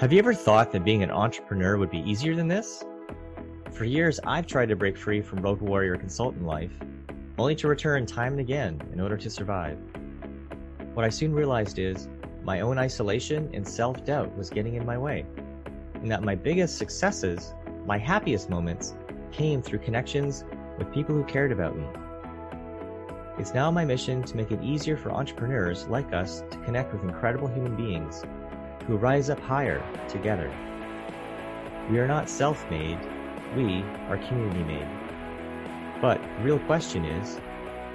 Have you ever thought that being an entrepreneur would be easier than this? For years, I've tried to break free from road warrior consultant life, only to return time and again in order to survive. What I soon realized is my own isolation and self doubt was getting in my way, and that my biggest successes, my happiest moments, came through connections with people who cared about me. It's now my mission to make it easier for entrepreneurs like us to connect with incredible human beings who rise up higher together. We are not self made, we are community made. But the real question is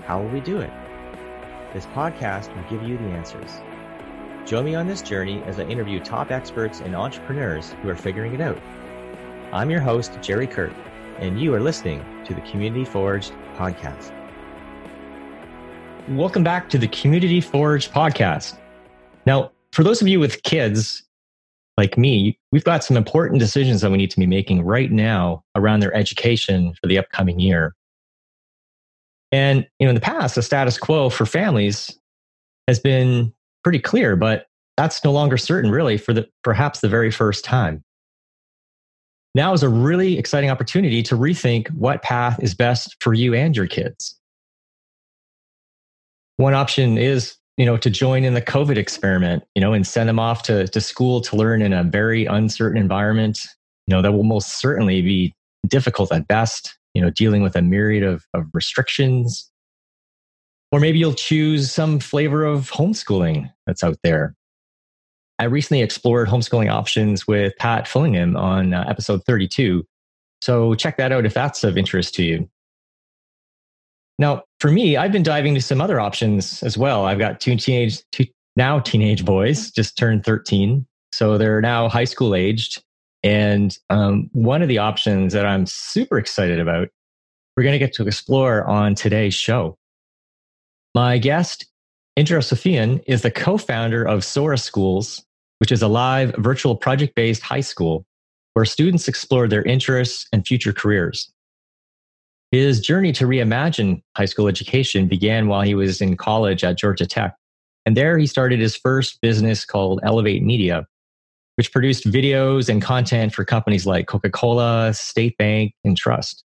how will we do it? This podcast will give you the answers. Join me on this journey as I interview top experts and entrepreneurs who are figuring it out. I'm your host, Jerry Kurt, and you are listening to the Community Forged podcast. Welcome back to the Community Forged podcast. Now, for those of you with kids like me, we've got some important decisions that we need to be making right now around their education for the upcoming year. And you know, in the past, the status quo for families has been pretty clear, but that's no longer certain really for the perhaps the very first time. Now is a really exciting opportunity to rethink what path is best for you and your kids. One option is you know, to join in the COVID experiment, you know, and send them off to, to school to learn in a very uncertain environment, you know, that will most certainly be difficult at best, you know, dealing with a myriad of, of restrictions. Or maybe you'll choose some flavor of homeschooling that's out there. I recently explored homeschooling options with Pat Fillingham on uh, episode 32. So check that out if that's of interest to you. Now, for me, I've been diving to some other options as well. I've got two teenage, two now teenage boys, just turned 13. So they're now high school aged. And um, one of the options that I'm super excited about, we're going to get to explore on today's show. My guest, Indra Sofian, is the co founder of Sora Schools, which is a live virtual project based high school where students explore their interests and future careers. His journey to reimagine high school education began while he was in college at Georgia Tech. And there he started his first business called Elevate Media, which produced videos and content for companies like Coca Cola, State Bank, and Trust.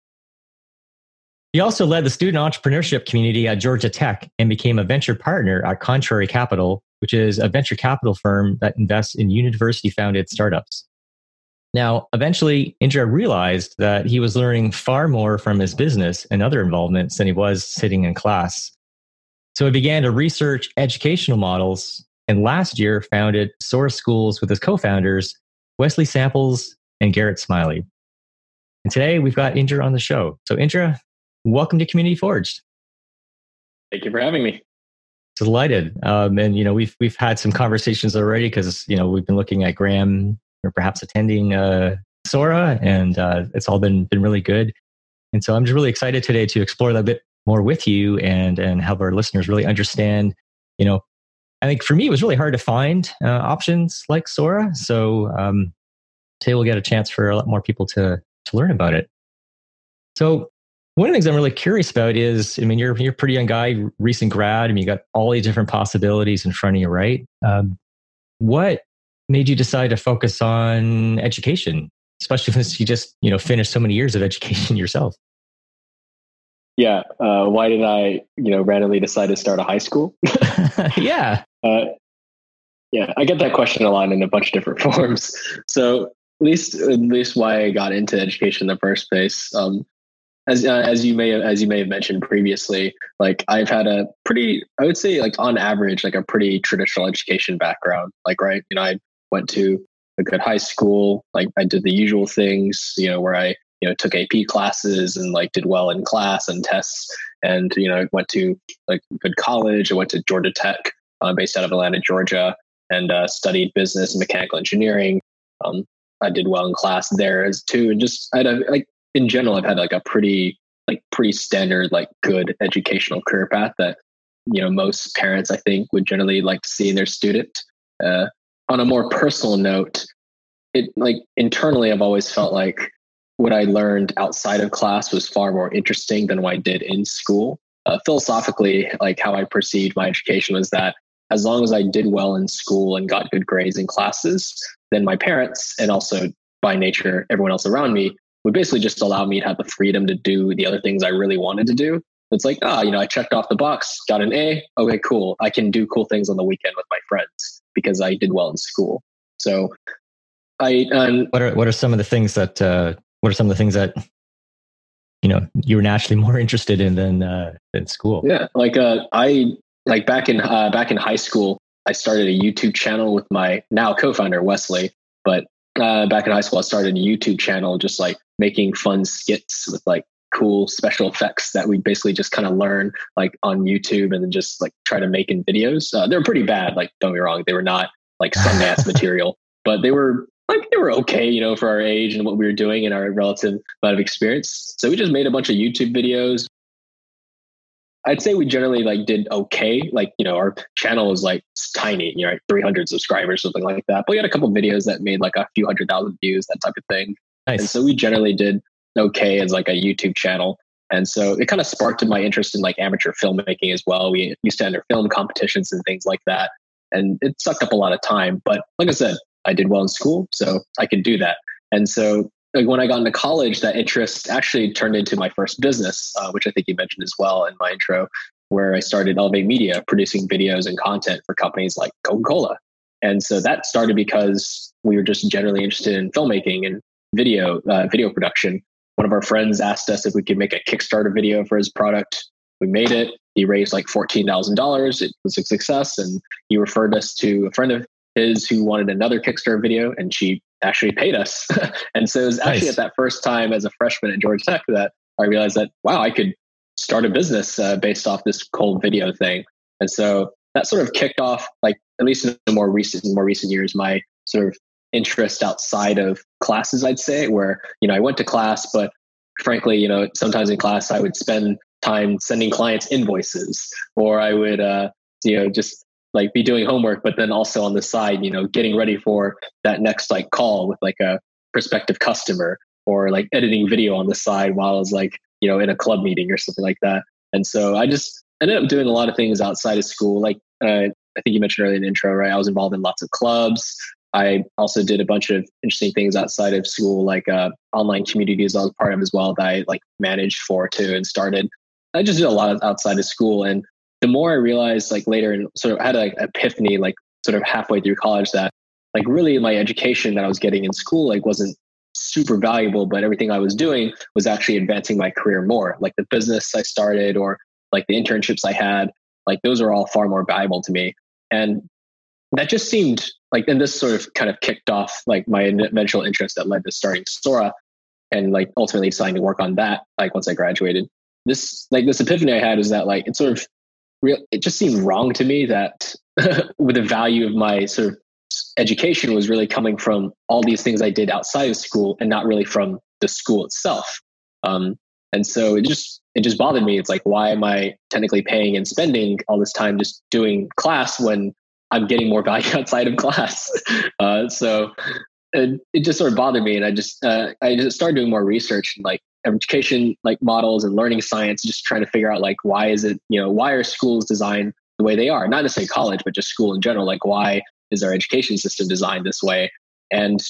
He also led the student entrepreneurship community at Georgia Tech and became a venture partner at Contrary Capital, which is a venture capital firm that invests in university founded startups. Now, eventually, Indra realized that he was learning far more from his business and other involvements than he was sitting in class. So he began to research educational models and last year founded Sora Schools with his co founders, Wesley Samples and Garrett Smiley. And today we've got Indra on the show. So, Indra, welcome to Community Forged. Thank you for having me. Delighted. Um, and, you know, we've, we've had some conversations already because, you know, we've been looking at Graham or perhaps attending uh, Sora, and uh, it's all been been really good. And so I'm just really excited today to explore that a bit more with you and and help our listeners really understand. You know, I think for me it was really hard to find uh, options like Sora. So um, today we'll get a chance for a lot more people to to learn about it. So one of the things I'm really curious about is, I mean, you're you're a pretty young guy, recent grad. I mean, you got all these different possibilities in front of you, right? Um, what made you decide to focus on education, especially since you just you know finished so many years of education yourself? Yeah, uh, why did I you know randomly decide to start a high school? yeah, uh, yeah, I get that question a lot in a bunch of different forms. So at least at least why I got into education in the first place. Um, as uh, as you may as you may have mentioned previously, like I've had a pretty, I would say, like on average, like a pretty traditional education background. Like right, you know, I went to a good high school. Like I did the usual things, you know, where I, you know, took AP classes and like did well in class and tests. And, you know, went to like good college. I went to Georgia Tech, uh, based out of Atlanta, Georgia, and uh, studied business and mechanical engineering. Um, I did well in class there as too. And just, I had a, like, in general, I've had like a pretty, like pretty standard, like good educational career path that, you know, most parents, I think, would generally like to see in their student. Uh, on a more personal note, it like internally, I've always felt like what I learned outside of class was far more interesting than what I did in school. Uh, philosophically, like how I perceived my education was that as long as I did well in school and got good grades in classes, then my parents and also by nature everyone else around me would basically just allow me to have the freedom to do the other things I really wanted to do. It's like, ah, you know, I checked off the box, got an A. Okay, cool. I can do cool things on the weekend with my friends because I did well in school. So I um, what are what are some of the things that uh, what are some of the things that you know you were naturally more interested in than uh, than school? Yeah, like uh, I like back in uh, back in high school, I started a YouTube channel with my now co-founder Wesley. But uh, back in high school, I started a YouTube channel just like making fun skits with like cool special effects that we basically just kind of learn like on YouTube and then just like try to make in videos. Uh, they were pretty bad. Like, don't be wrong, they were not like Sundance material, but they were like they were okay, you know, for our age and what we were doing and our relative amount of experience. So we just made a bunch of YouTube videos. I'd say we generally like did okay. Like, you know, our channel was like tiny, you know, 300 subscribers, something like that. But we had a couple videos that made like a few hundred thousand views, that type of thing. Nice. And so we generally did okay as like a YouTube channel. And so it kind of sparked my interest in like amateur filmmaking as well. We used to enter film competitions and things like that. And it sucked up a lot of time. But like I said, I did well in school, so I could do that. And so like when I got into college, that interest actually turned into my first business, uh, which I think you mentioned as well in my intro, where I started Elevate Media, producing videos and content for companies like Coca Cola. And so that started because we were just generally interested in filmmaking and video uh, video production. One of our friends asked us if we could make a Kickstarter video for his product. We made it. He raised like fourteen thousand dollars. It was a success, and he referred us to a friend of his who wanted another Kickstarter video, and she actually paid us. and so it was actually nice. at that first time as a freshman at Georgia Tech that I realized that wow, I could start a business uh, based off this cold video thing. And so that sort of kicked off, like at least in the more recent, more recent years, my sort of interest outside of classes. I'd say where you know I went to class, but frankly, you know, sometimes in class I would spend time sending clients invoices, or I would, uh, you know, just like be doing homework, but then also on the side, you know, getting ready for that next like call with like a prospective customer or like editing video on the side while I was like, you know, in a club meeting or something like that. And so I just ended up doing a lot of things outside of school. Like uh, I think you mentioned earlier in the intro, right? I was involved in lots of clubs. I also did a bunch of interesting things outside of school, like uh, online communities I was part of as well that I like managed for too and started. I just did a lot of outside of school. And the more I realized like later and sort of had like epiphany like sort of halfway through college that like really my education that I was getting in school like wasn't super valuable, but everything I was doing was actually advancing my career more. Like the business I started or like the internships I had, like those are all far more valuable to me. And that just seemed like, and this sort of kind of kicked off like my eventual interest that led to starting Sora and like ultimately deciding to work on that. Like once I graduated, this like this epiphany I had is that like it sort of real it just seemed wrong to me that with the value of my sort of education was really coming from all these things I did outside of school and not really from the school itself. Um, and so it just it just bothered me. It's like why am I technically paying and spending all this time just doing class when I'm getting more value outside of class? Uh, so it, it, just sort of bothered me, and I just uh, I just started doing more research and like education like models and learning science, just trying to figure out like why is it, you know, why are schools designed the way they are? Not necessarily college, but just school in general. Like why is our education system designed this way? And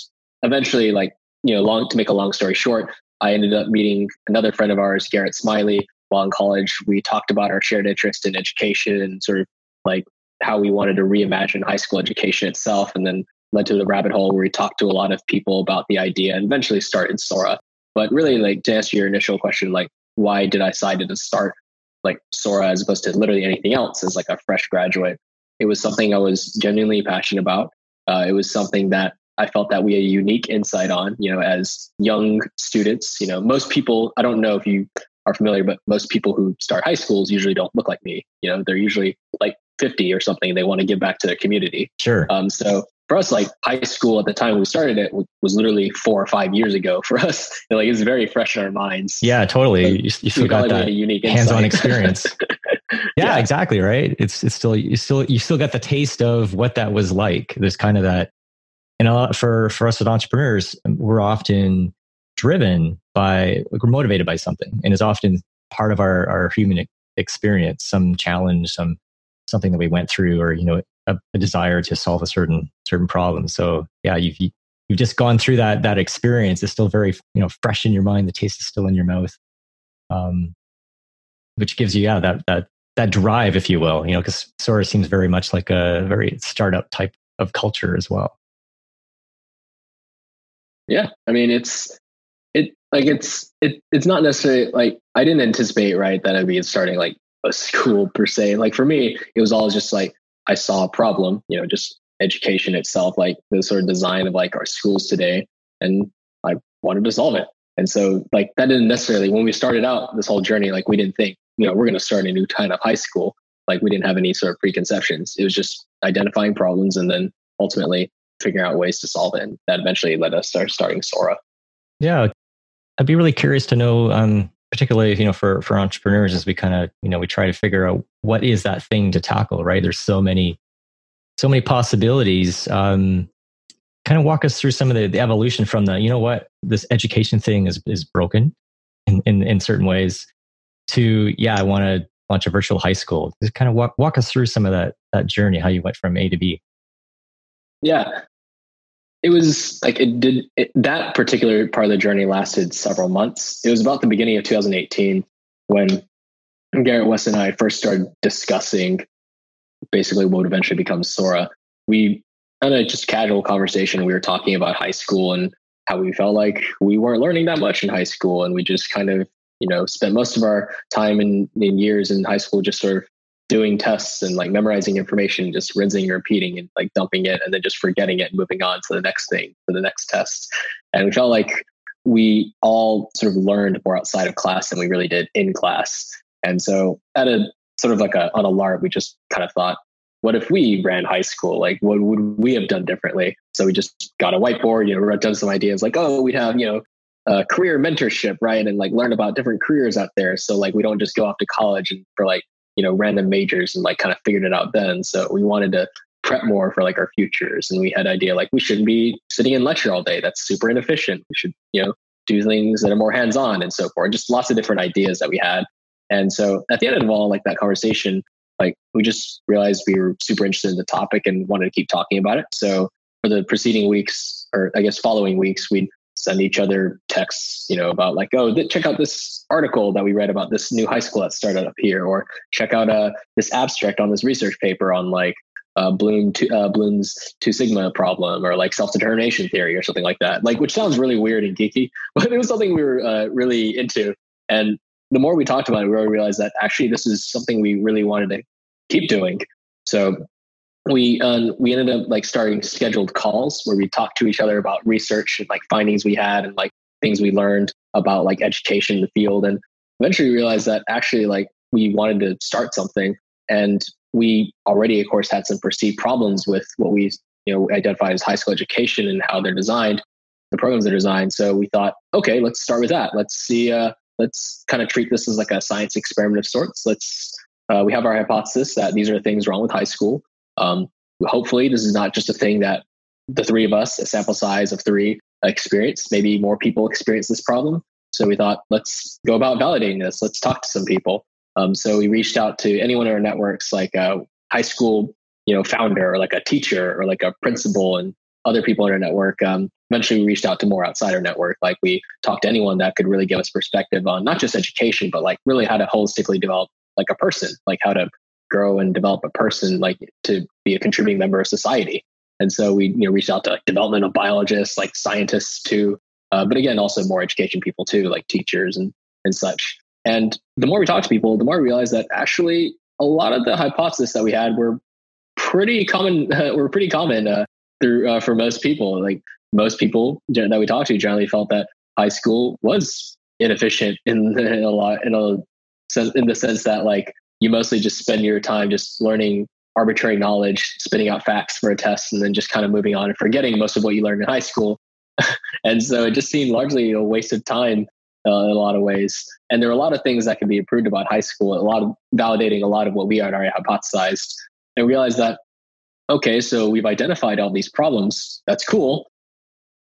eventually, like, you know, long to make a long story short, I ended up meeting another friend of ours, Garrett Smiley, while in college. We talked about our shared interest in education and sort of like how we wanted to reimagine high school education itself. And then led to the rabbit hole where we talked to a lot of people about the idea and eventually started Sora. But really, like to answer your initial question, like why did I decide to start like Sora as opposed to literally anything else as like a fresh graduate? It was something I was genuinely passionate about. Uh, it was something that I felt that we had a unique insight on, you know, as young students. You know, most people, I don't know if you are familiar, but most people who start high schools usually don't look like me. You know, they're usually like 50 or something. They want to give back to their community. Sure. Um, so for us, like high school at the time we started it was literally four or five years ago for us. like it's very fresh in our minds. Yeah, totally. you, you still got that unique hands-on experience. yeah, yeah, exactly. Right. It's it's still you still you still got the taste of what that was like. There's kind of that, and a lot for for us as entrepreneurs, we're often driven by like we're motivated by something, and is often part of our our human experience, some challenge, some something that we went through, or you know a, a desire to solve a certain certain problem. So yeah, you've you've just gone through that that experience. It's still very you know fresh in your mind. The taste is still in your mouth, um, which gives you yeah that that that drive, if you will. You know, because Sora seems very much like a very startup type of culture as well. Yeah, I mean it's it like it's it it's not necessarily like I didn't anticipate right that I'd be starting like a school per se. Like for me, it was all just like I saw a problem, you know, just education itself, like the sort of design of like our schools today, and I wanted to solve it. And so like that didn't necessarily when we started out this whole journey, like we didn't think, you know, we're gonna start a new kind of high school. Like we didn't have any sort of preconceptions. It was just identifying problems and then ultimately figuring out ways to solve it. And that eventually led us to start starting Sora. Yeah. I'd be really curious to know um particularly you know for for entrepreneurs as we kind of you know we try to figure out what is that thing to tackle right? There's so many so many possibilities um kind of walk us through some of the, the evolution from the you know what this education thing is is broken in in, in certain ways to yeah i want to launch a virtual high school. Just kind of walk walk us through some of that that journey how you went from a to b. Yeah it was like it did it, that particular part of the journey lasted several months. It was about the beginning of 2018 when Garrett Wes and I first started discussing basically what would eventually become Sora. We had a just casual conversation. We were talking about high school and how we felt like we weren't learning that much in high school, and we just kind of you know spent most of our time in years in high school just sort of doing tests and like memorizing information, just rinsing and repeating and like dumping it and then just forgetting it and moving on to the next thing, to the next test. And we felt like we all sort of learned more outside of class than we really did in class. And so at a sort of like a, on a LARP, we just kind of thought, what if we ran high school? Like, what would we have done differently? So we just got a whiteboard, you know, wrote down some ideas like, oh, we'd have, you know, uh, career mentorship, right? And like learn about different careers out there. So like we don't just go off to college and for like you know random majors and like kind of figured it out then. So we wanted to prep more for like our futures. And we had idea like we shouldn't be sitting in lecture all day. That's super inefficient. We should you know do things that are more hands-on and so forth. Just lots of different ideas that we had. And so at the end of all like that conversation like we just realized we were super interested in the topic and wanted to keep talking about it. So for the preceding weeks or i guess following weeks we'd send each other texts, you know, about like, oh, th- check out this article that we read about this new high school that started up here, or check out uh, this abstract on this research paper on like uh, Bloom uh, Bloom's two sigma problem, or like self determination theory, or something like that. Like, which sounds really weird and geeky, but it was something we were uh, really into. And the more we talked about it, we really realized that actually this is something we really wanted to keep doing. So we um, we ended up like starting scheduled calls where we talked to each other about research and like findings we had and like things we learned about like education in the field. And eventually realized that actually like we wanted to start something. And we already of course had some perceived problems with what we you know identified as high school education and how they're designed the programs are designed. So we thought okay let's start with that. Let's see uh let's kind of treat this as like a science experiment of sorts. Let's uh, we have our hypothesis that these are things wrong with high school um, hopefully, this is not just a thing that the three of us, a sample size of three, experience. Maybe more people experience this problem. So we thought, let's go about validating this. Let's talk to some people. Um, so we reached out to anyone in our networks, like a high school, you know, founder, or like a teacher, or like a principal, and other people in our network. Um, eventually, we reached out to more outside our network. Like we talked to anyone that could really give us perspective on not just education, but like really how to holistically develop like a person, like how to grow and develop a person like to be a contributing member of society. And so we you know reached out to like developmental biologists, like scientists too, uh, but again also more education people too, like teachers and and such. And the more we talk to people, the more we realize that actually a lot of the hypotheses that we had were pretty common. Were pretty common uh, through uh, for most people. Like most people that we talked to generally felt that high school was inefficient in, in a lot in a in the sense that like you mostly just spend your time just learning arbitrary knowledge, spitting out facts for a test, and then just kind of moving on and forgetting most of what you learned in high school. and so it just seemed largely a waste of time uh, in a lot of ways. And there are a lot of things that can be improved about high school, a lot of validating a lot of what we had already hypothesized. And realized that, okay, so we've identified all these problems. That's cool.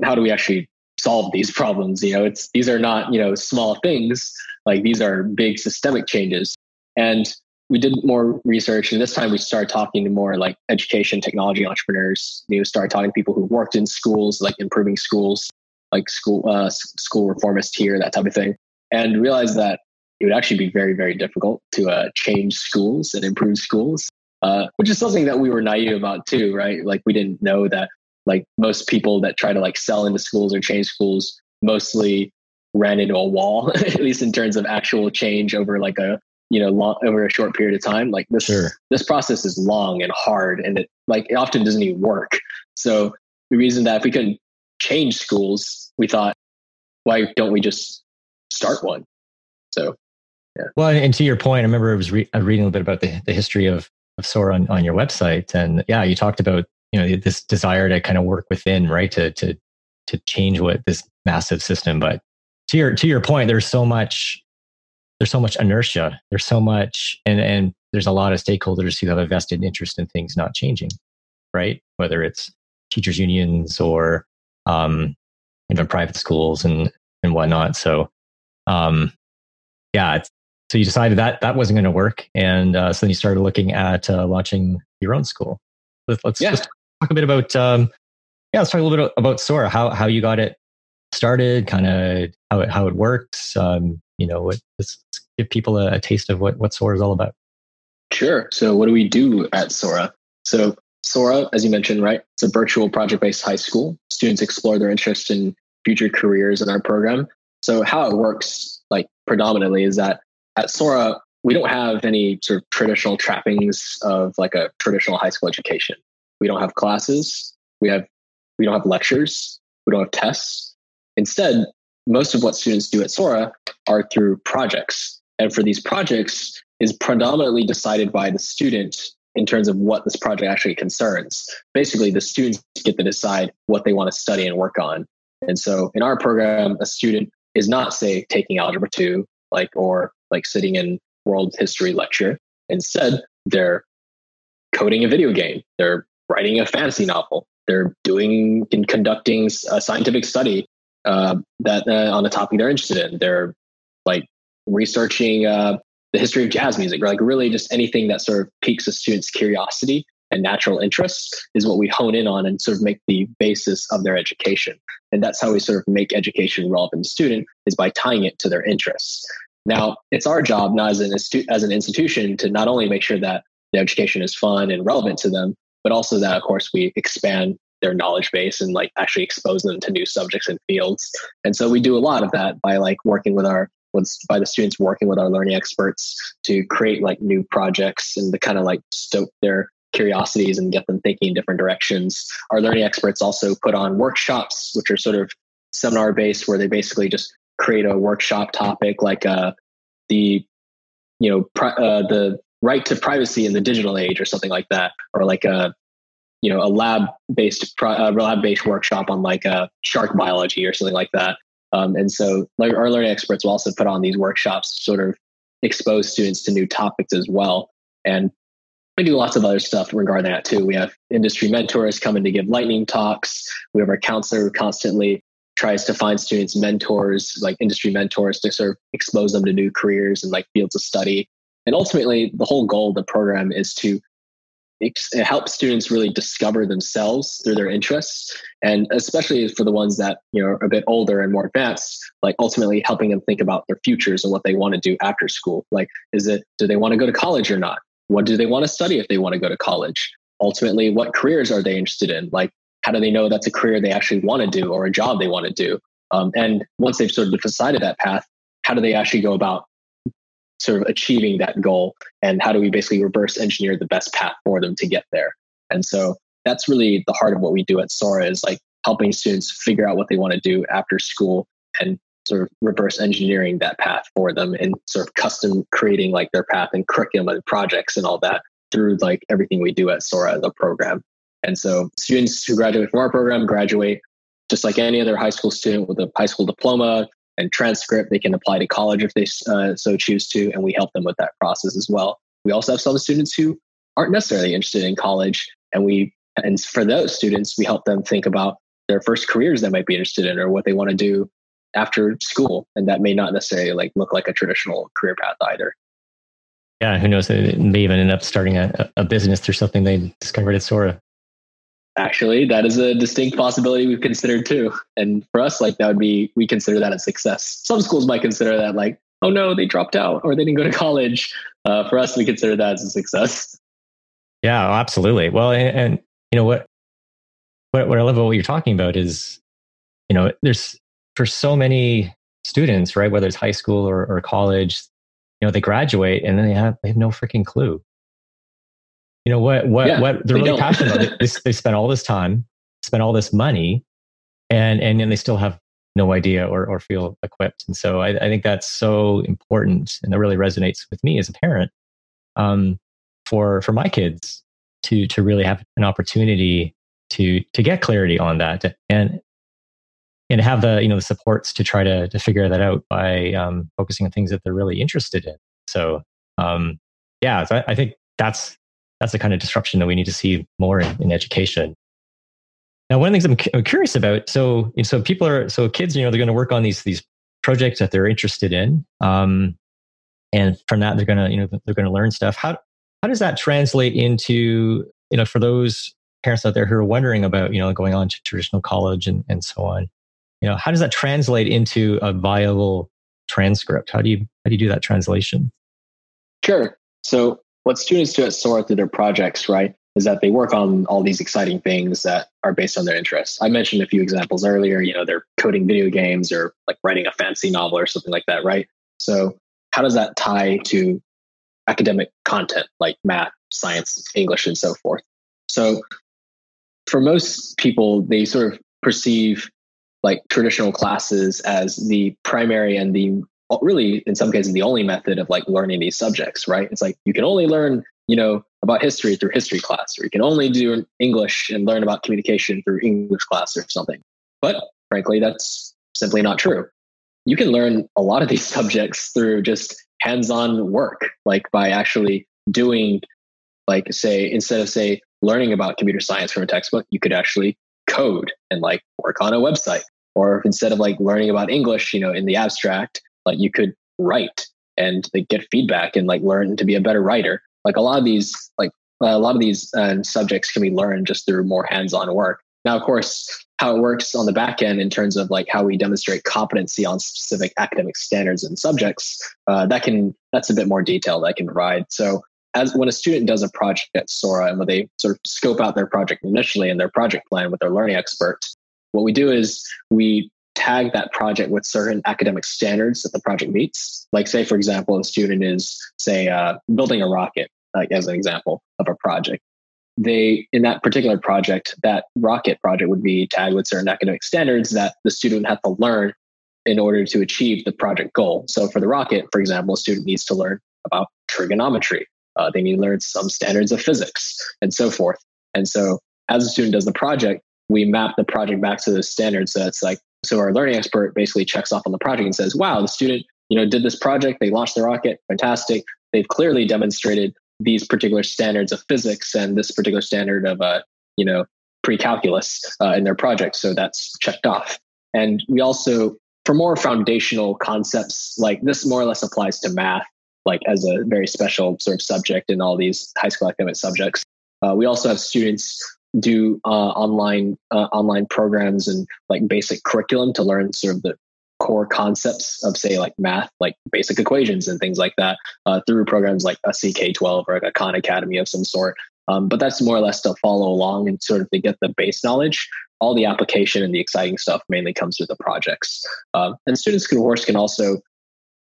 How do we actually solve these problems? You know, it's these are not, you know, small things. Like these are big systemic changes. And we did more research, and this time we started talking to more like education technology entrepreneurs. We started talking to people who worked in schools, like improving schools, like school uh, school reformist here, that type of thing, and realized that it would actually be very very difficult to uh, change schools and improve schools, uh, which is something that we were naive about too, right? Like we didn't know that like most people that try to like sell into schools or change schools mostly ran into a wall, at least in terms of actual change over like a you know long, over a short period of time. Like this sure. this process is long and hard, and it like it often doesn't even work. So the reason that if we couldn't change schools, we thought, why don't we just start one? So yeah. Well, and to your point, I remember I was re- reading a little bit about the, the history of, of Sora on, on your website. And yeah, you talked about, you know, this desire to kind of work within, right. To, to, to change what this massive system. But to your, to your point, there's so much, there's so much inertia. There's so much, and, and there's a lot of stakeholders who have a vested interest in things not changing, right? Whether it's teachers unions or, um, even private schools and, and whatnot. So, um, yeah, so you decided that that wasn't going to work, and uh, so then you started looking at uh, launching your own school. Let's, let's yeah. just talk a bit about um, yeah. Let's talk a little bit about Sora. How how you got it started, kind of how it how it works. Um, you know, what, let's give people a, a taste of what what Sora is all about. Sure. So what do we do at Sora? So Sora, as you mentioned, right? It's a virtual project-based high school. Students explore their interest in future careers in our program. So how it works, like predominantly, is that at Sora, we don't have any sort of traditional trappings of like a traditional high school education. We don't have classes. We have we don't have lectures. We don't have tests. Instead, most of what students do at Sora are through projects. And for these projects is predominantly decided by the student in terms of what this project actually concerns. Basically, the students get to decide what they want to study and work on. And so in our program, a student is not, say, taking Algebra 2, like, or like sitting in world history lecture. Instead, they're coding a video game. They're writing a fantasy novel. They're doing and conducting a scientific study uh, that uh, on a topic they're interested in. They're like researching uh, the history of jazz music, or like really just anything that sort of piques a student's curiosity and natural interests is what we hone in on and sort of make the basis of their education. And that's how we sort of make education relevant to student is by tying it to their interests. Now, it's our job, not as an, as an institution, to not only make sure that the education is fun and relevant to them, but also that, of course, we expand their knowledge base and like actually expose them to new subjects and fields. And so we do a lot of that by like working with our with by the students working with our learning experts to create like new projects and to kind of like stoke their curiosities and get them thinking in different directions. Our learning experts also put on workshops, which are sort of seminar based, where they basically just create a workshop topic like uh, the you know pri- uh, the right to privacy in the digital age or something like that or like a you know a lab based uh, lab based workshop on like uh, shark biology or something like that um, and so like our learning experts will also put on these workshops to sort of expose students to new topics as well and we do lots of other stuff regarding that too. We have industry mentors coming to give lightning talks. We have our counselor who constantly tries to find students mentors, like industry mentors, to sort of expose them to new careers and like fields of study. And ultimately, the whole goal of the program is to help students really discover themselves through their interests and especially for the ones that you know are a bit older and more advanced like ultimately helping them think about their futures and what they want to do after school. Like is it do they want to go to college or not? What do they want to study if they want to go to college? Ultimately what careers are they interested in? Like how do they know that's a career they actually want to do or a job they want to do? Um, and once they've sort of decided that path, how do they actually go about sort of achieving that goal? And how do we basically reverse engineer the best path for them to get there? And so that's really the heart of what we do at Sora is like helping students figure out what they want to do after school and sort of reverse engineering that path for them and sort of custom creating like their path and curriculum and projects and all that through like everything we do at Sora, the program. And so students who graduate from our program graduate just like any other high school student with a high school diploma and transcript. They can apply to college if they uh, so choose to, and we help them with that process as well. We also have some students who aren't necessarily interested in college, and we and for those students, we help them think about their first careers they might be interested in or what they want to do after school, and that may not necessarily like look like a traditional career path either. Yeah, who knows? They may even end up starting a, a business through something they discovered at Sora. Actually, that is a distinct possibility we've considered too. And for us, like that would be, we consider that a success. Some schools might consider that like, oh no, they dropped out or they didn't go to college. Uh, for us, we consider that as a success. Yeah, absolutely. Well, and, and you know what, what, what I love about what you're talking about is, you know, there's for so many students, right? Whether it's high school or, or college, you know, they graduate and then they have, they have no freaking clue you know what what yeah, what they're they really don't. passionate about. They, they spend all this time, spend all this money, and and then they still have no idea or or feel equipped. And so I, I think that's so important, and that really resonates with me as a parent. Um, for for my kids to to really have an opportunity to to get clarity on that and and have the you know the supports to try to to figure that out by um, focusing on things that they're really interested in. So um, yeah, so I, I think that's that's the kind of disruption that we need to see more in, in education. Now, one of the things I'm, I'm curious about, so so people are so kids, you know, they're going to work on these these projects that they're interested in, um, and from that they're going to you know they're going to learn stuff. How how does that translate into you know for those parents out there who are wondering about you know going on to traditional college and and so on, you know, how does that translate into a viable transcript? How do you how do you do that translation? Sure. So what students do at Sora through their projects, right, is that they work on all these exciting things that are based on their interests. I mentioned a few examples earlier. You know, they're coding video games or like writing a fancy novel or something like that, right? So, how does that tie to academic content like math, science, English, and so forth? So, for most people, they sort of perceive like traditional classes as the primary and the really in some cases the only method of like learning these subjects right? It's like you can only learn you know about history through history class or you can only do english and learn about communication through english class or something. But frankly that's simply not true. You can learn a lot of these subjects through just hands-on work like by actually doing like say instead of say learning about computer science from a textbook you could actually code and like work on a website. Or instead of like learning about english you know in the abstract like you could write and like, get feedback and like learn to be a better writer. Like a lot of these like a lot of these uh, subjects can be learned just through more hands-on work. Now of course how it works on the back end in terms of like how we demonstrate competency on specific academic standards and subjects uh, that can that's a bit more detail that i can provide. So as when a student does a project at sora and when they sort of scope out their project initially and their project plan with their learning expert what we do is we tag that project with certain academic standards that the project meets. Like, say, for example, a student is, say, uh, building a rocket, like as an example of a project. They, in that particular project, that rocket project would be tagged with certain academic standards that the student had to learn in order to achieve the project goal. So, for the rocket, for example, a student needs to learn about trigonometry. Uh, they need to learn some standards of physics and so forth. And so, as a student does the project, we map the project back to those standards. So it's like so our learning expert basically checks off on the project and says, wow, the student, you know, did this project, they launched the rocket, fantastic. They've clearly demonstrated these particular standards of physics and this particular standard of, uh, you know, pre-calculus uh, in their project. So that's checked off. And we also, for more foundational concepts, like this more or less applies to math, like as a very special sort of subject in all these high school academic subjects. Uh, we also have students do uh, online uh, online programs and like basic curriculum to learn sort of the core concepts of say like math like basic equations and things like that uh, through programs like a ck12 or like a khan academy of some sort. Um, but that's more or less to follow along and sort of to get the base knowledge. All the application and the exciting stuff mainly comes through the projects. Um, and students can course can also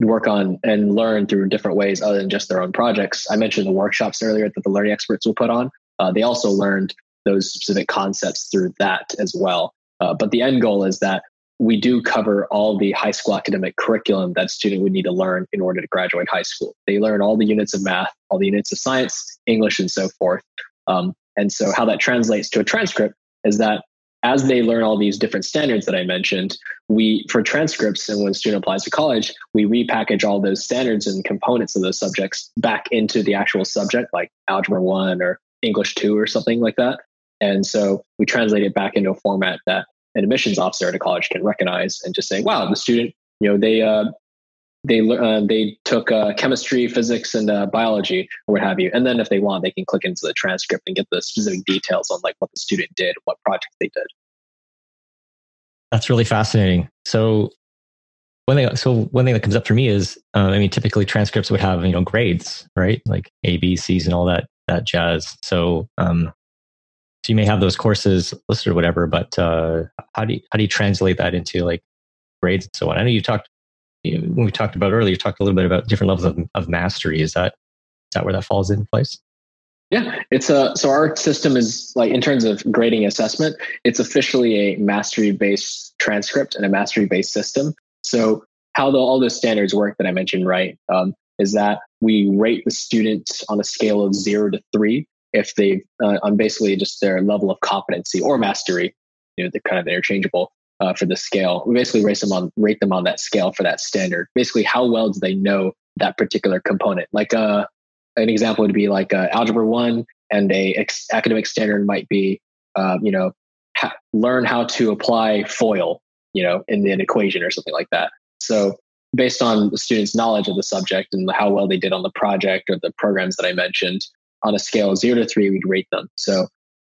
work on and learn through different ways other than just their own projects. I mentioned the workshops earlier that the learning experts will put on. Uh, they also learned those specific concepts through that as well. Uh, but the end goal is that we do cover all the high school academic curriculum that student would need to learn in order to graduate high school. They learn all the units of math, all the units of science, English, and so forth. Um, and so, how that translates to a transcript is that as they learn all these different standards that I mentioned, we for transcripts and when a student applies to college, we repackage all those standards and components of those subjects back into the actual subject, like Algebra One or English Two or something like that. And so we translate it back into a format that an admissions officer at a college can recognize and just say, wow, the student, you know, they, uh, they uh, they took uh, chemistry, physics, and uh, biology, or what have you. And then if they want, they can click into the transcript and get the specific details on like what the student did, what project they did. That's really fascinating. So one thing, so one thing that comes up for me is, uh, I mean, typically transcripts would have you know grades, right? Like A, B, C's, and all that that jazz. So, um, so you may have those courses listed or whatever, but uh, how do you how do you translate that into like grades and so on? I know you talked you know, when we talked about earlier, you talked a little bit about different levels of, of mastery. Is that is that where that falls in place? Yeah, it's a so our system is like in terms of grading assessment, it's officially a mastery based transcript and a mastery based system. So how the, all those standards work that I mentioned, right, um, is that we rate the student on a scale of zero to three if they uh, on basically just their level of competency or mastery. You know, they're kind of interchangeable uh, for the scale. We basically rate them on rate them on that scale for that standard. Basically, how well do they know that particular component? Like uh, an example would be like uh, algebra one, and a ex- academic standard might be, uh, you know, ha- learn how to apply FOIL, you know, in an equation or something like that. So based on the student's knowledge of the subject and how well they did on the project or the programs that I mentioned, on a scale of zero to three, we'd rate them. So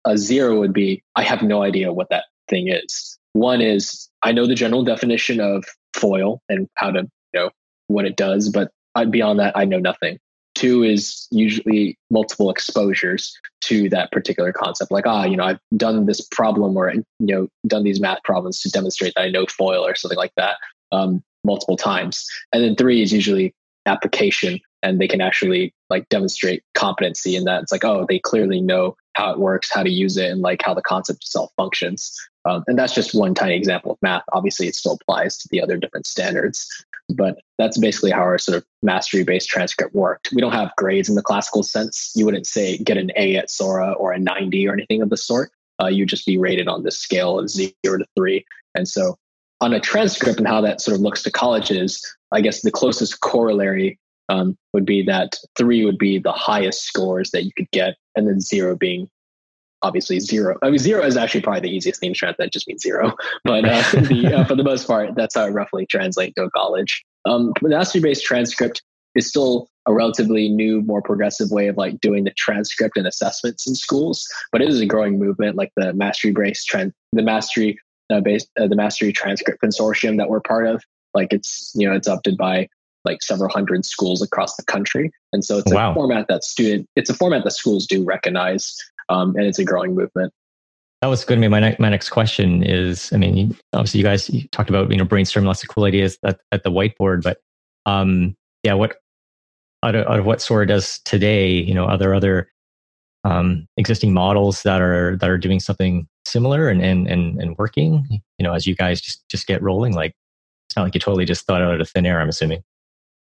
a zero would be, I have no idea what that thing is. One is I know the general definition of FOIL and how to, you know, what it does, but beyond that, I know nothing. Two is usually multiple exposures to that particular concept. Like, ah, you know, I've done this problem or, you know, done these math problems to demonstrate that I know FOIL or something like that um, multiple times. And then three is usually application and they can actually like demonstrate competency in that it's like oh they clearly know how it works how to use it and like how the concept itself functions um, and that's just one tiny example of math. Obviously, it still applies to the other different standards, but that's basically how our sort of mastery based transcript worked. We don't have grades in the classical sense. You wouldn't say get an A at Sora or a 90 or anything of the sort. Uh, you would just be rated on this scale of zero to three. And so, on a transcript and how that sort of looks to colleges, I guess the closest corollary um, would be that three would be the highest scores that you could get, and then zero being obviously zero. I mean, zero is actually probably the easiest thing to translate. That just means zero. But uh, the, uh, for the most part, that's how it roughly translates to a college. Um, the mastery-based transcript is still a relatively new, more progressive way of like doing the transcript and assessments in schools. But it is a growing movement, like the mastery-based trend, the mastery uh, based, uh, the mastery transcript consortium that we're part of. Like it's you know it's adopted by like several hundred schools across the country, and so it's a wow. format that student it's a format that schools do recognize um, and it's a growing movement. That was going to be my, ne- my next question is, I mean, obviously you guys you talked about, you know, brainstorming lots of cool ideas at, at the whiteboard, but um, yeah, what, out of, out of what Sora does today, you know, are there other um, existing models that are, that are doing something similar and, and, and, and working, you know, as you guys just, just get rolling, like, it's not like you totally just thought out of thin air, I'm assuming.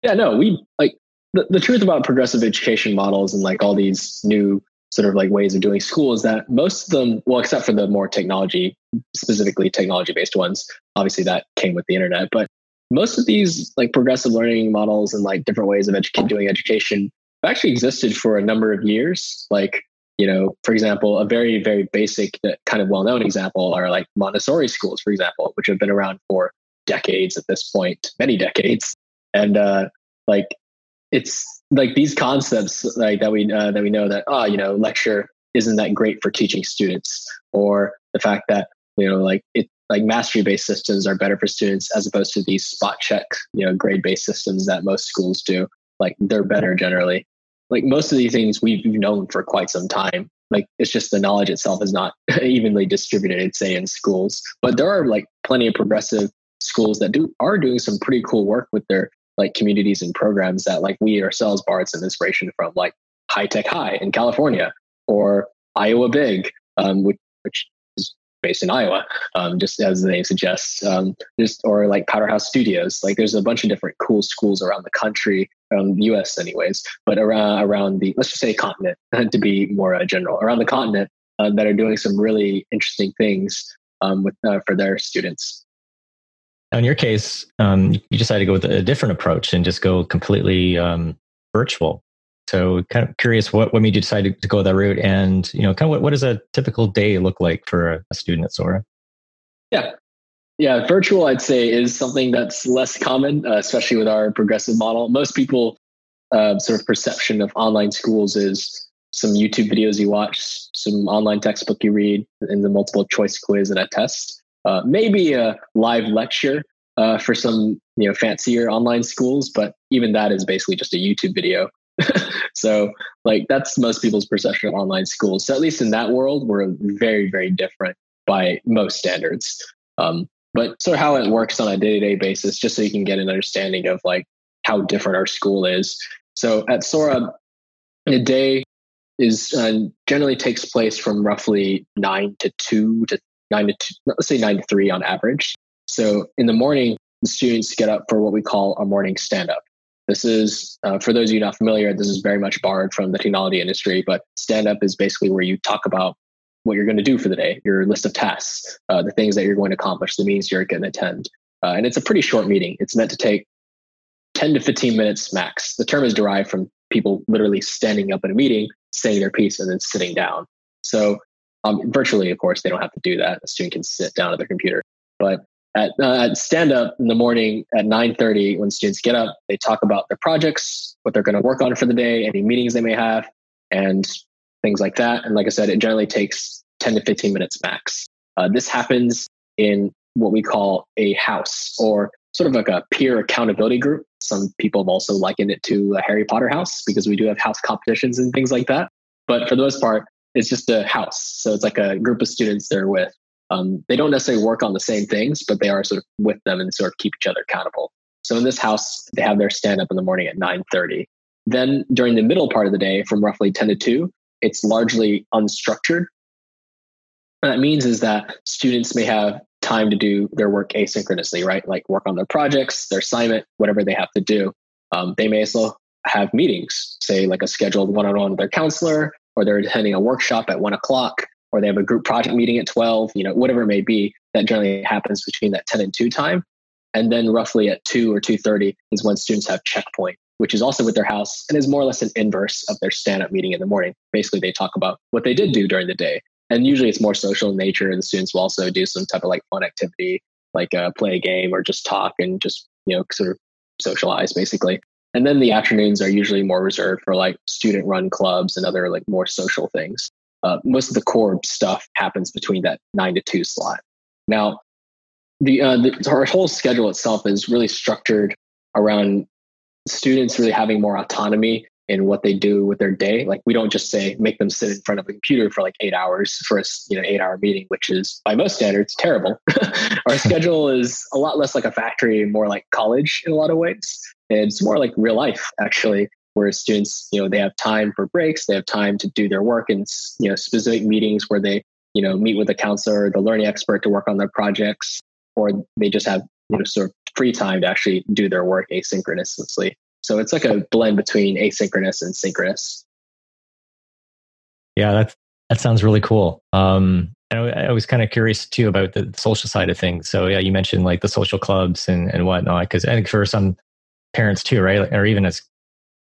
Yeah, no, we like the, the truth about progressive education models and like all these new sort of like ways of doing school is that most of them, well, except for the more technology, specifically technology based ones, obviously that came with the internet, but most of these like progressive learning models and like different ways of edu- doing education have actually existed for a number of years. Like, you know, for example, a very, very basic, uh, kind of well known example are like Montessori schools, for example, which have been around for decades at this point, many decades. And uh, like it's like these concepts like that we uh, that we know that ah oh, you know lecture isn't that great for teaching students or the fact that you know like it like mastery based systems are better for students as opposed to these spot check you know grade based systems that most schools do. Like they're better generally. Like most of these things we've known for quite some time. Like it's just the knowledge itself is not evenly distributed say in schools. But there are like plenty of progressive schools that do are doing some pretty cool work with their like communities and programs that like we ourselves borrowed some inspiration from, like High Tech High in California or Iowa Big, um, which, which is based in Iowa, um, just as the name suggests, um, just or like Powderhouse Studios. Like there's a bunch of different cool schools around the country, around the U.S. anyways, but around around the let's just say continent to be more uh, general, around the continent uh, that are doing some really interesting things um, with uh, for their students. In your case, um, you decided to go with a different approach and just go completely um, virtual. So, kind of curious, what, what made you decide to, go that route? And you know, kind of what, what does a typical day look like for a, a student at Sora? Yeah. Yeah, virtual, I'd say, is something that's less common, uh, especially with our progressive model. Most people uh, sort of perception of online schools is some YouTube videos you watch, some online textbook you read, and the multiple choice quiz and a test. Uh, maybe a live lecture uh, for some you know fancier online schools, but even that is basically just a YouTube video. so like that's most people's perception of online schools. So at least in that world, we're very very different by most standards. Um, but sort of how it works on a day to day basis, just so you can get an understanding of like how different our school is. So at Sora, a day is uh, generally takes place from roughly nine to two to nine to two, let's say nine to three on average. So in the morning, the students get up for what we call a morning stand up. This is, uh, for those of you not familiar, this is very much borrowed from the technology industry, but stand up is basically where you talk about what you're going to do for the day, your list of tasks, uh, the things that you're going to accomplish, the meetings you're going to attend. Uh, and it's a pretty short meeting. It's meant to take 10 to 15 minutes max. The term is derived from people literally standing up in a meeting, saying their piece, and then sitting down. So, um, virtually, of course, they don't have to do that. A student can sit down at their computer. But at, uh, at stand up in the morning at 9.30 when students get up they talk about their projects what they're going to work on for the day any meetings they may have and things like that and like i said it generally takes 10 to 15 minutes max uh, this happens in what we call a house or sort of like a peer accountability group some people have also likened it to a harry potter house because we do have house competitions and things like that but for the most part it's just a house so it's like a group of students they're with um, they don't necessarily work on the same things, but they are sort of with them and sort of keep each other accountable. So in this house, they have their stand up in the morning at 9:30. Then during the middle part of the day, from roughly 10 to 2, it's largely unstructured. What that means is that students may have time to do their work asynchronously, right? Like work on their projects, their assignment, whatever they have to do. Um, they may also have meetings, say like a scheduled one-on-one with their counselor, or they're attending a workshop at one o'clock or they have a group project meeting at 12, you know, whatever it may be, that generally happens between that 10 and 2 time. And then roughly at 2 or 2.30 is when students have checkpoint, which is also with their house and is more or less an inverse of their stand-up meeting in the morning. Basically, they talk about what they did do during the day. And usually it's more social in nature. The students will also do some type of like fun activity, like uh, play a game or just talk and just, you know, sort of socialize basically. And then the afternoons are usually more reserved for like student run clubs and other like more social things uh, most of the core stuff happens between that nine to two slot. Now, the, uh, the our whole schedule itself is really structured around students really having more autonomy in what they do with their day. Like we don't just say make them sit in front of a computer for like eight hours for a you know eight hour meeting, which is by most standards terrible. Our schedule is a lot less like a factory, more like college in a lot of ways. It's more like real life actually where students, you know, they have time for breaks, they have time to do their work and, you know, specific meetings where they, you know, meet with the counselor or the learning expert to work on their projects, or they just have, you know, sort of free time to actually do their work asynchronously. So it's like a blend between asynchronous and synchronous. Yeah, that that sounds really cool. Um, I, I was kind of curious too about the social side of things. So yeah, you mentioned like the social clubs and, and whatnot, because I think for some parents too, right? Or even as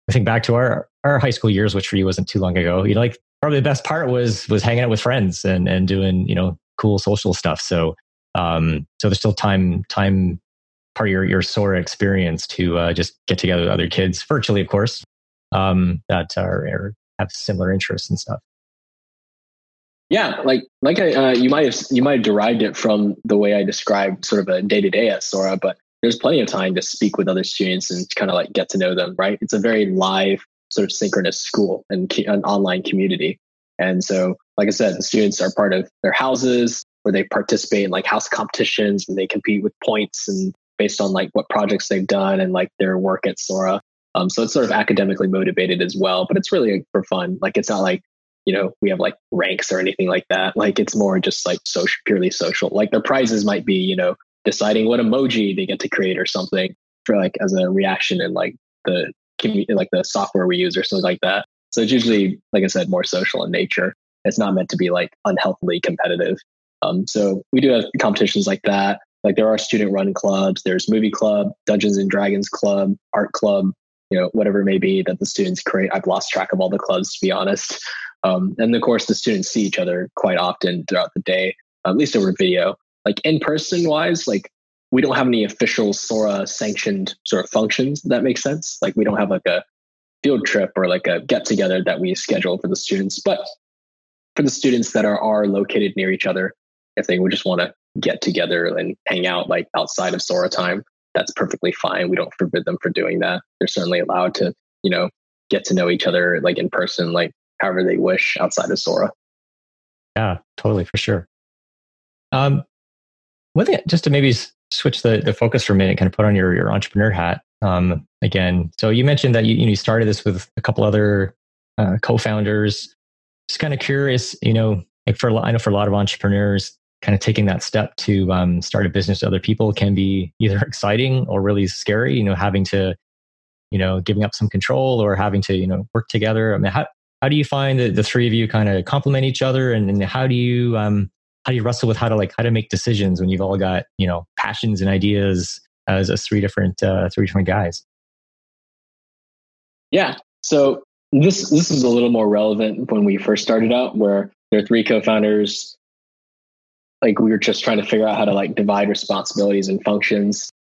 I think back to our our high school years, which for you wasn't too long ago. You know, like probably the best part was was hanging out with friends and and doing you know cool social stuff. So um, so there's still time time part of your your Sora experience to uh, just get together with other kids virtually, of course, um, that are, have similar interests and stuff. Yeah, like like I, uh, you might have you might have derived it from the way I described sort of a day to day at Sora, but there's plenty of time to speak with other students and kind of like get to know them, right? It's a very live, sort of synchronous school and an online community. And so, like I said, the students are part of their houses where they participate in like house competitions and they compete with points and based on like what projects they've done and like their work at Sora. Um, so it's sort of academically motivated as well, but it's really for fun. Like it's not like, you know, we have like ranks or anything like that. Like it's more just like social, purely social. Like the prizes might be, you know, deciding what emoji they get to create or something for like as a reaction in like the like the software we use or something like that. So it's usually, like I said, more social in nature. It's not meant to be like unhealthily competitive. Um, so we do have competitions like that. Like there are student run clubs. There's movie club, Dungeons and Dragons club, art club, you know, whatever it may be that the students create. I've lost track of all the clubs to be honest. Um, and of course, the students see each other quite often throughout the day, at least over video. Like in person wise, like we don't have any official Sora sanctioned sort of functions. That makes sense. Like we don't have like a field trip or like a get together that we schedule for the students. But for the students that are, are located near each other, if they would just want to get together and hang out like outside of Sora time, that's perfectly fine. We don't forbid them for doing that. They're certainly allowed to, you know, get to know each other like in person, like however they wish outside of Sora. Yeah, totally for sure. Um, one thing, just to maybe switch the, the focus for a minute, kind of put on your, your entrepreneur hat um, again. So you mentioned that you, you, started this with a couple other uh, co-founders. Just kind of curious, you know, like for I know for a lot of entrepreneurs, kind of taking that step to um, start a business with other people can be either exciting or really scary. You know, having to, you know, giving up some control or having to, you know, work together. I mean, how how do you find that the three of you kind of complement each other, and, and how do you um, how do you wrestle with how to like how to make decisions when you've all got you know passions and ideas as, as three different uh, three different guys? Yeah. So this this is a little more relevant when we first started out, where there are three co-founders. Like we were just trying to figure out how to like divide responsibilities and functions,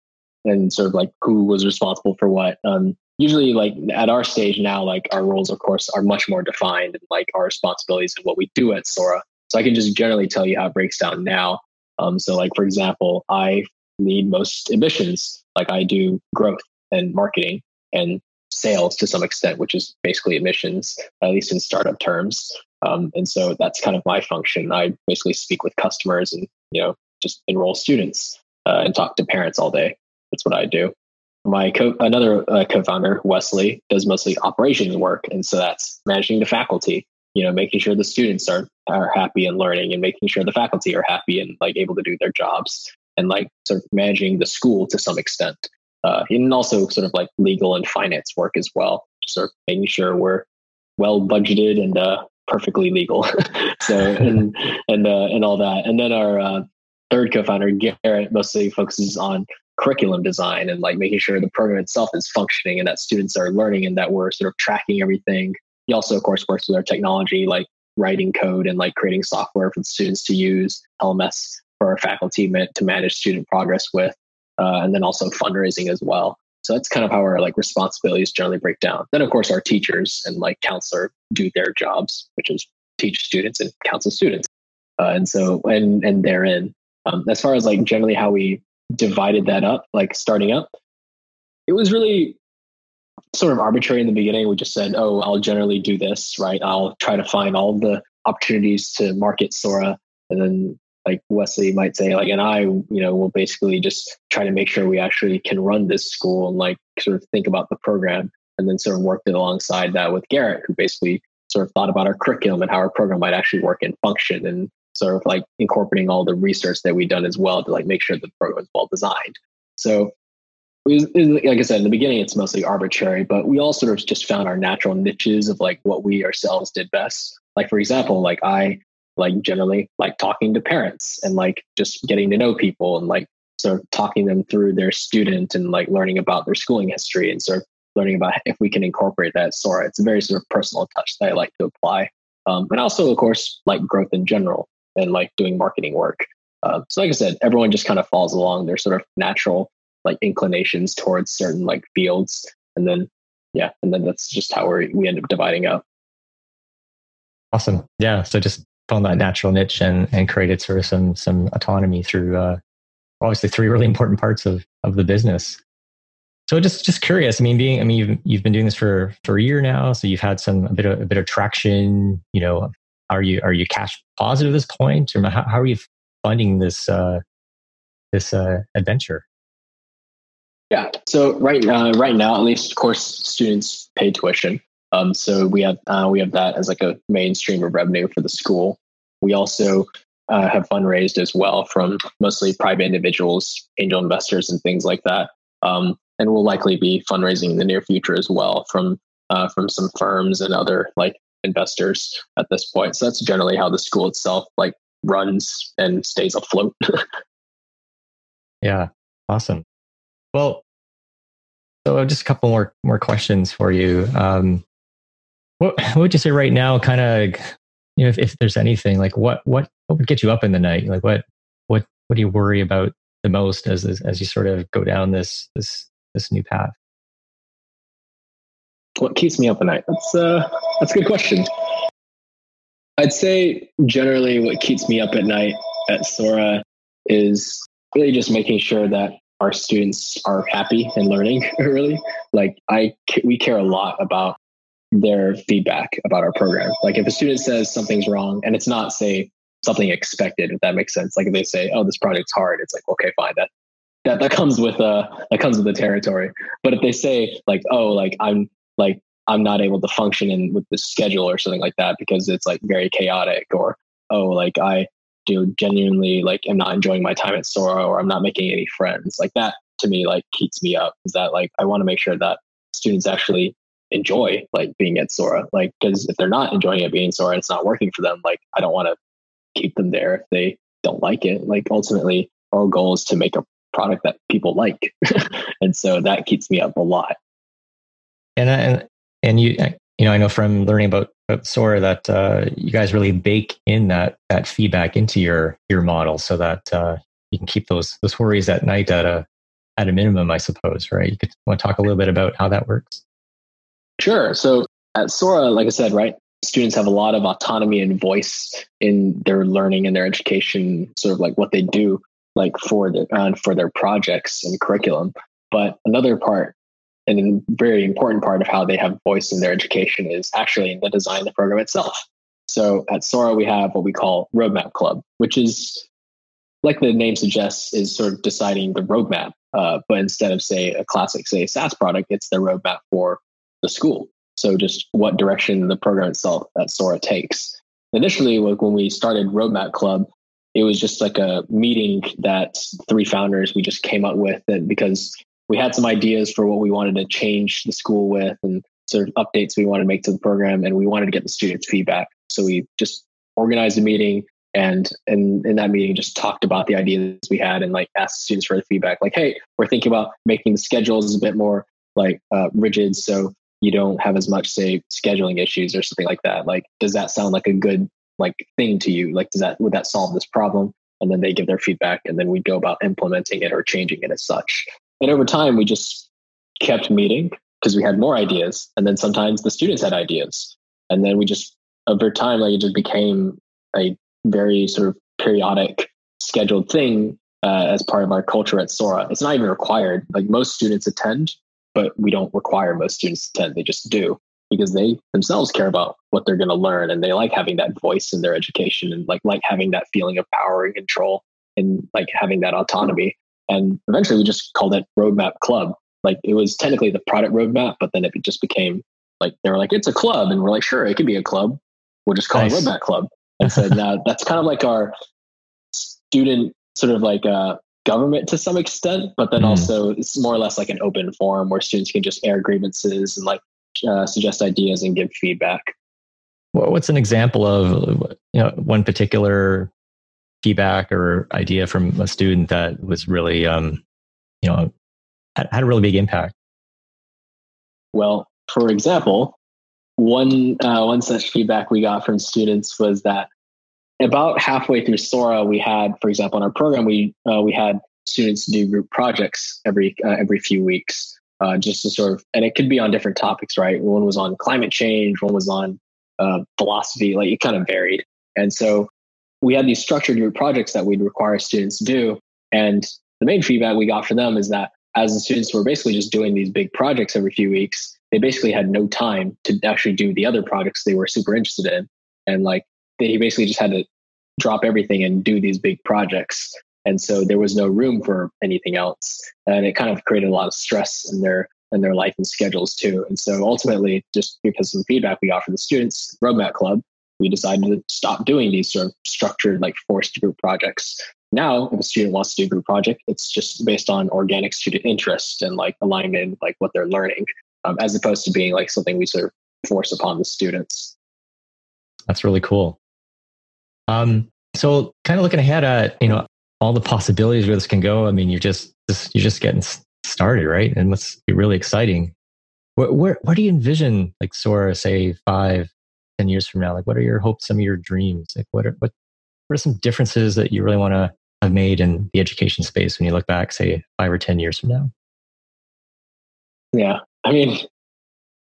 and sort of like who was responsible for what. Um, usually, like at our stage now, like our roles, of course, are much more defined, and like our responsibilities and what we do at Sora. So I can just generally tell you how it breaks down now. Um, so, like for example, I lead most admissions. Like I do growth and marketing and sales to some extent, which is basically admissions, at least in startup terms. Um, and so that's kind of my function. I basically speak with customers and you know just enroll students uh, and talk to parents all day. That's what I do. My co- another uh, co-founder Wesley does mostly operations work, and so that's managing the faculty. You know, making sure the students are are happy and learning, and making sure the faculty are happy and like able to do their jobs, and like sort of managing the school to some extent uh, and also sort of like legal and finance work as well, sort of making sure we're well budgeted and uh, perfectly legal. so and and uh, and all that. And then our uh, third co-founder Garrett mostly focuses on curriculum design and like making sure the program itself is functioning and that students are learning and that we're sort of tracking everything. He also, of course, works with our technology, like writing code and like creating software for the students to use, LMS for our faculty to manage student progress with uh, and then also fundraising as well. So that's kind of how our like responsibilities generally break down. Then of course our teachers and like counselor do their jobs, which is teach students and counsel students. Uh, and so and and therein, um, as far as like generally how we divided that up, like starting up, it was really sort of arbitrary in the beginning. We just said, oh, I'll generally do this, right? I'll try to find all the opportunities to market Sora, and then like Wesley might say, like, and I, you know, will basically just try to make sure we actually can run this school and like sort of think about the program and then sort of worked it alongside that with Garrett, who basically sort of thought about our curriculum and how our program might actually work and function and sort of like incorporating all the research that we've done as well to like make sure the program is well designed. So was, was, like I said in the beginning, it's mostly arbitrary, but we all sort of just found our natural niches of like what we ourselves did best. Like for example, like I like generally like talking to parents and like just getting to know people and like sort of talking them through their student and like learning about their schooling history and sort of learning about if we can incorporate that Sora. It's a very sort of personal touch that I like to apply. Um, and also, of course, like growth in general and like doing marketing work. Uh, so, like I said, everyone just kind of falls along their sort of natural like inclinations towards certain like fields, and then yeah, and then that's just how we we end up dividing up. Awesome. Yeah. So just found that natural niche and and created sort of some some autonomy through uh, obviously three really important parts of of the business. So just just curious. I mean, being I mean you've you've been doing this for for a year now, so you've had some a bit of a bit of traction. You know, are you are you cash positive at this point, or how, how are you funding this uh, this uh, adventure? Yeah. So right uh, right now, at least, of course, students pay tuition. Um, so we have uh, we have that as like a mainstream of revenue for the school. We also uh, have fundraised as well from mostly private individuals, angel investors, and things like that. Um, and we'll likely be fundraising in the near future as well from uh, from some firms and other like investors at this point. So that's generally how the school itself like runs and stays afloat. yeah, awesome. Well, so just a couple more more questions for you. Um, what, what would you say right now? Kind of, you know, if, if there's anything like what what what would get you up in the night? Like what what what do you worry about the most as as, as you sort of go down this this this new path? What keeps me up at night? That's uh, that's a good question. I'd say generally what keeps me up at night at Sora is really just making sure that our students are happy and learning really. Like i we care a lot about their feedback about our program. Like if a student says something's wrong and it's not say something expected if that makes sense. Like if they say oh this project's hard it's like okay fine that that that comes with uh that comes with the territory. But if they say like oh like i'm like i'm not able to function in with the schedule or something like that because it's like very chaotic or oh like i do genuinely like am not enjoying my time at sora or i'm not making any friends like that to me like keeps me up is that like i want to make sure that students actually enjoy like being at sora like because if they're not enjoying it being sora it's not working for them like i don't want to keep them there if they don't like it like ultimately our goal is to make a product that people like and so that keeps me up a lot. And and and you you know i know from learning about Sora that uh, you guys really bake in that that feedback into your your model so that uh, you can keep those those worries at night at a at a minimum, I suppose, right? You could want to talk a little bit about how that works. Sure. So at Sora, like I said, right, students have a lot of autonomy and voice in their learning and their education, sort of like what they do, like for the uh, for their projects and curriculum. But another part and a very important part of how they have voice in their education is actually in the design of the program itself. So at Sora, we have what we call Roadmap Club, which is like the name suggests, is sort of deciding the roadmap. Uh, but instead of say a classic, say SaaS product, it's the roadmap for the school. So just what direction the program itself at Sora takes. Initially, like when we started Roadmap Club, it was just like a meeting that three founders we just came up with, and because we had some ideas for what we wanted to change the school with and sort of updates we wanted to make to the program and we wanted to get the students feedback. So we just organized a meeting and and in that meeting just talked about the ideas we had and like asked students for the feedback like hey we're thinking about making the schedules a bit more like uh, rigid so you don't have as much say scheduling issues or something like that. Like does that sound like a good like thing to you? Like does that would that solve this problem? And then they give their feedback and then we go about implementing it or changing it as such and over time, we just kept meeting because we had more ideas. And then sometimes the students had ideas. And then we just, over time, like it just became a very sort of periodic scheduled thing uh, as part of our culture at Sora. It's not even required. Like most students attend, but we don't require most students to attend. They just do because they themselves care about what they're going to learn and they like having that voice in their education and like like having that feeling of power and control and like having that autonomy and eventually we just called it Roadmap Club. Like it was technically the product roadmap, but then it just became like they were like, it's a club. And we're like, sure, it could be a club. We'll just call nice. it Roadmap Club. And so now that's kind of like our student sort of like uh, government to some extent, but then mm. also it's more or less like an open forum where students can just air grievances and like uh, suggest ideas and give feedback. Well, what's an example of you know one particular feedback or idea from a student that was really, um, you know, had, had a really big impact? Well, for example, one uh, one such feedback we got from students was that about halfway through Sora, we had, for example, in our program, we uh, we had students do group projects every uh, every few weeks, uh, just to sort of, and it could be on different topics, right? One was on climate change, one was on uh, philosophy, like it kind of varied. And so we had these structured group projects that we'd require students to do. And the main feedback we got from them is that as the students were basically just doing these big projects every few weeks, they basically had no time to actually do the other projects they were super interested in. And like they basically just had to drop everything and do these big projects. And so there was no room for anything else. And it kind of created a lot of stress in their in their life and schedules too. And so ultimately, just because of the feedback we got from the students, Roadmap Club, we decided to stop doing these sort of structured, like forced group projects. Now, if a student wants to do a group project, it's just based on organic student interest and like alignment, like what they're learning, um, as opposed to being like something we sort of force upon the students. That's really cool. Um, so, kind of looking ahead at you know all the possibilities where this can go. I mean, you're just, just you're just getting started, right? And must be really exciting. Where, where, where do you envision like Sora, say five, 10 years from now? Like, what are your hopes, some of your dreams? Like, what are, what, what are some differences that you really want to have made in the education space when you look back, say, five or 10 years from now? Yeah. I mean,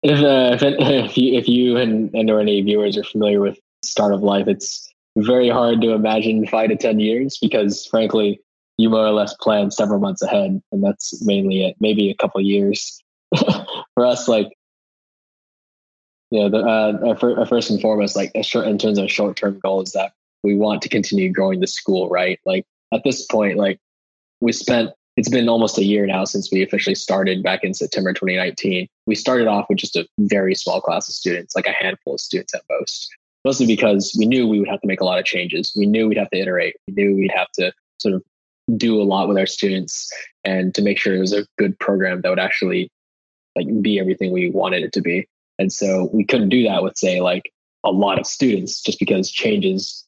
if, uh, if, if, you, if you and, and or any viewers are familiar with Startup Life, it's very hard to imagine five to 10 years because, frankly, you more or less plan several months ahead. And that's mainly it, maybe a couple years. For us, like, know, the, uh, first and foremost, like in terms of short term goals, that we want to continue growing the school, right? Like at this point, like we spent, it's been almost a year now since we officially started back in September 2019. We started off with just a very small class of students, like a handful of students at most, mostly because we knew we would have to make a lot of changes. We knew we'd have to iterate. We knew we'd have to sort of do a lot with our students and to make sure it was a good program that would actually like be everything we wanted it to be. And so we couldn't do that with say like a lot of students just because changes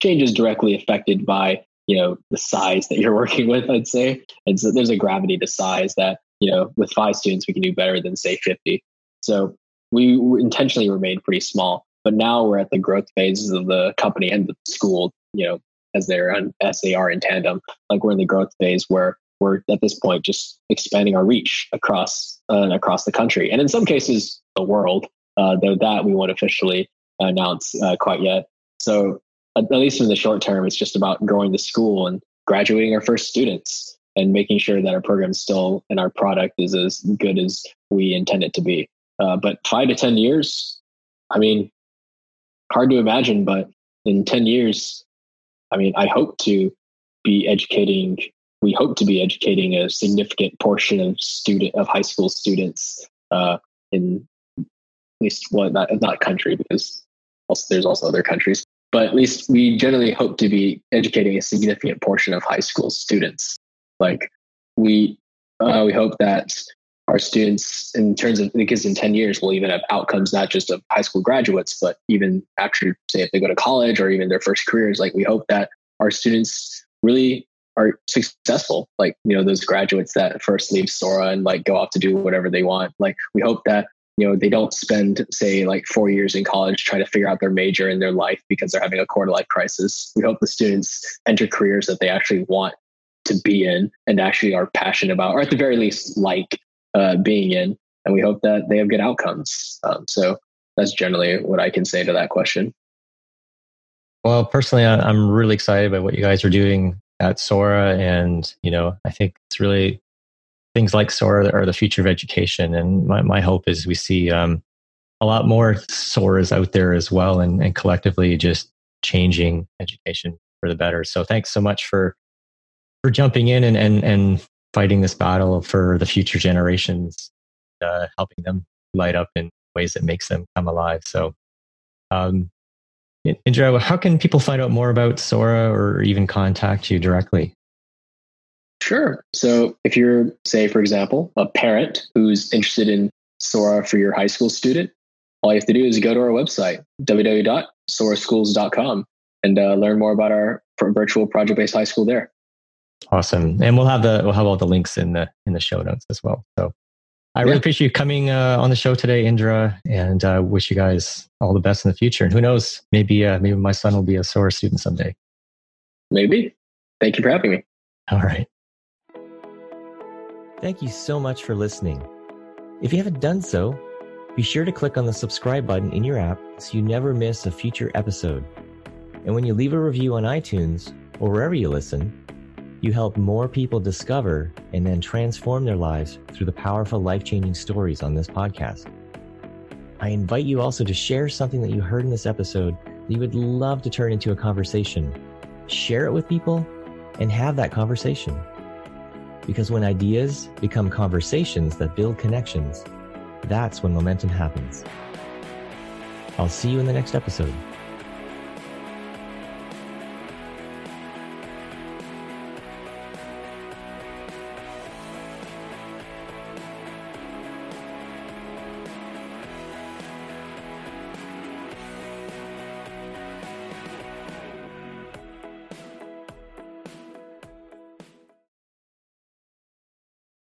changes directly affected by you know the size that you're working with i'd say. And so there's a gravity to size that you know with five students we can do better than say 50 so we intentionally remained pretty small but now we're at the growth phases of the company and the school you know as they're on as they are in tandem like we're in the growth phase where we're at this point just expanding our reach across uh, across the country. And in some cases the world uh, though that we won't officially announce uh, quite yet. So at least in the short term it's just about growing the school and graduating our first students and making sure that our program still and our product is as good as we intend it to be. Uh, but five to ten years i mean hard to imagine but in 10 years i mean i hope to be educating we hope to be educating a significant portion of student of high school students uh, in at least well not not country because also, there's also other countries, but at least we generally hope to be educating a significant portion of high school students. Like we uh, we hope that our students, in terms of because in ten years we'll even have outcomes not just of high school graduates, but even actually say if they go to college or even their first careers. Like we hope that our students really are successful like you know those graduates that first leave sora and like go off to do whatever they want. Like we hope that you know they don't spend say like four years in college trying to figure out their major in their life because they're having a quarter life crisis. We hope the students enter careers that they actually want to be in and actually are passionate about or at the very least like uh, being in. And we hope that they have good outcomes. Um, so that's generally what i can say to that question. Well personally i'm really excited by what you guys are doing at Sora. And, you know, I think it's really things like Sora are the future of education. And my, my hope is we see um, a lot more Soras out there as well and, and collectively just changing education for the better. So thanks so much for for jumping in and and, and fighting this battle for the future generations, uh, helping them light up in ways that makes them come alive. So um, Indra, how can people find out more about Sora or even contact you directly? Sure. So if you're, say, for example, a parent who's interested in Sora for your high school student, all you have to do is go to our website, www.soraschools.com, and uh, learn more about our virtual project-based high school there. Awesome. And we'll have the we'll have all the links in the in the show notes as well. So I really appreciate you coming uh, on the show today, Indra, and uh, wish you guys all the best in the future. And who knows, maybe uh, maybe my son will be a Sora student someday. Maybe. Thank you for having me. All right. Thank you so much for listening. If you haven't done so, be sure to click on the subscribe button in your app so you never miss a future episode. And when you leave a review on iTunes or wherever you listen, you help more people discover and then transform their lives through the powerful life changing stories on this podcast. I invite you also to share something that you heard in this episode that you would love to turn into a conversation. Share it with people and have that conversation. Because when ideas become conversations that build connections, that's when momentum happens. I'll see you in the next episode.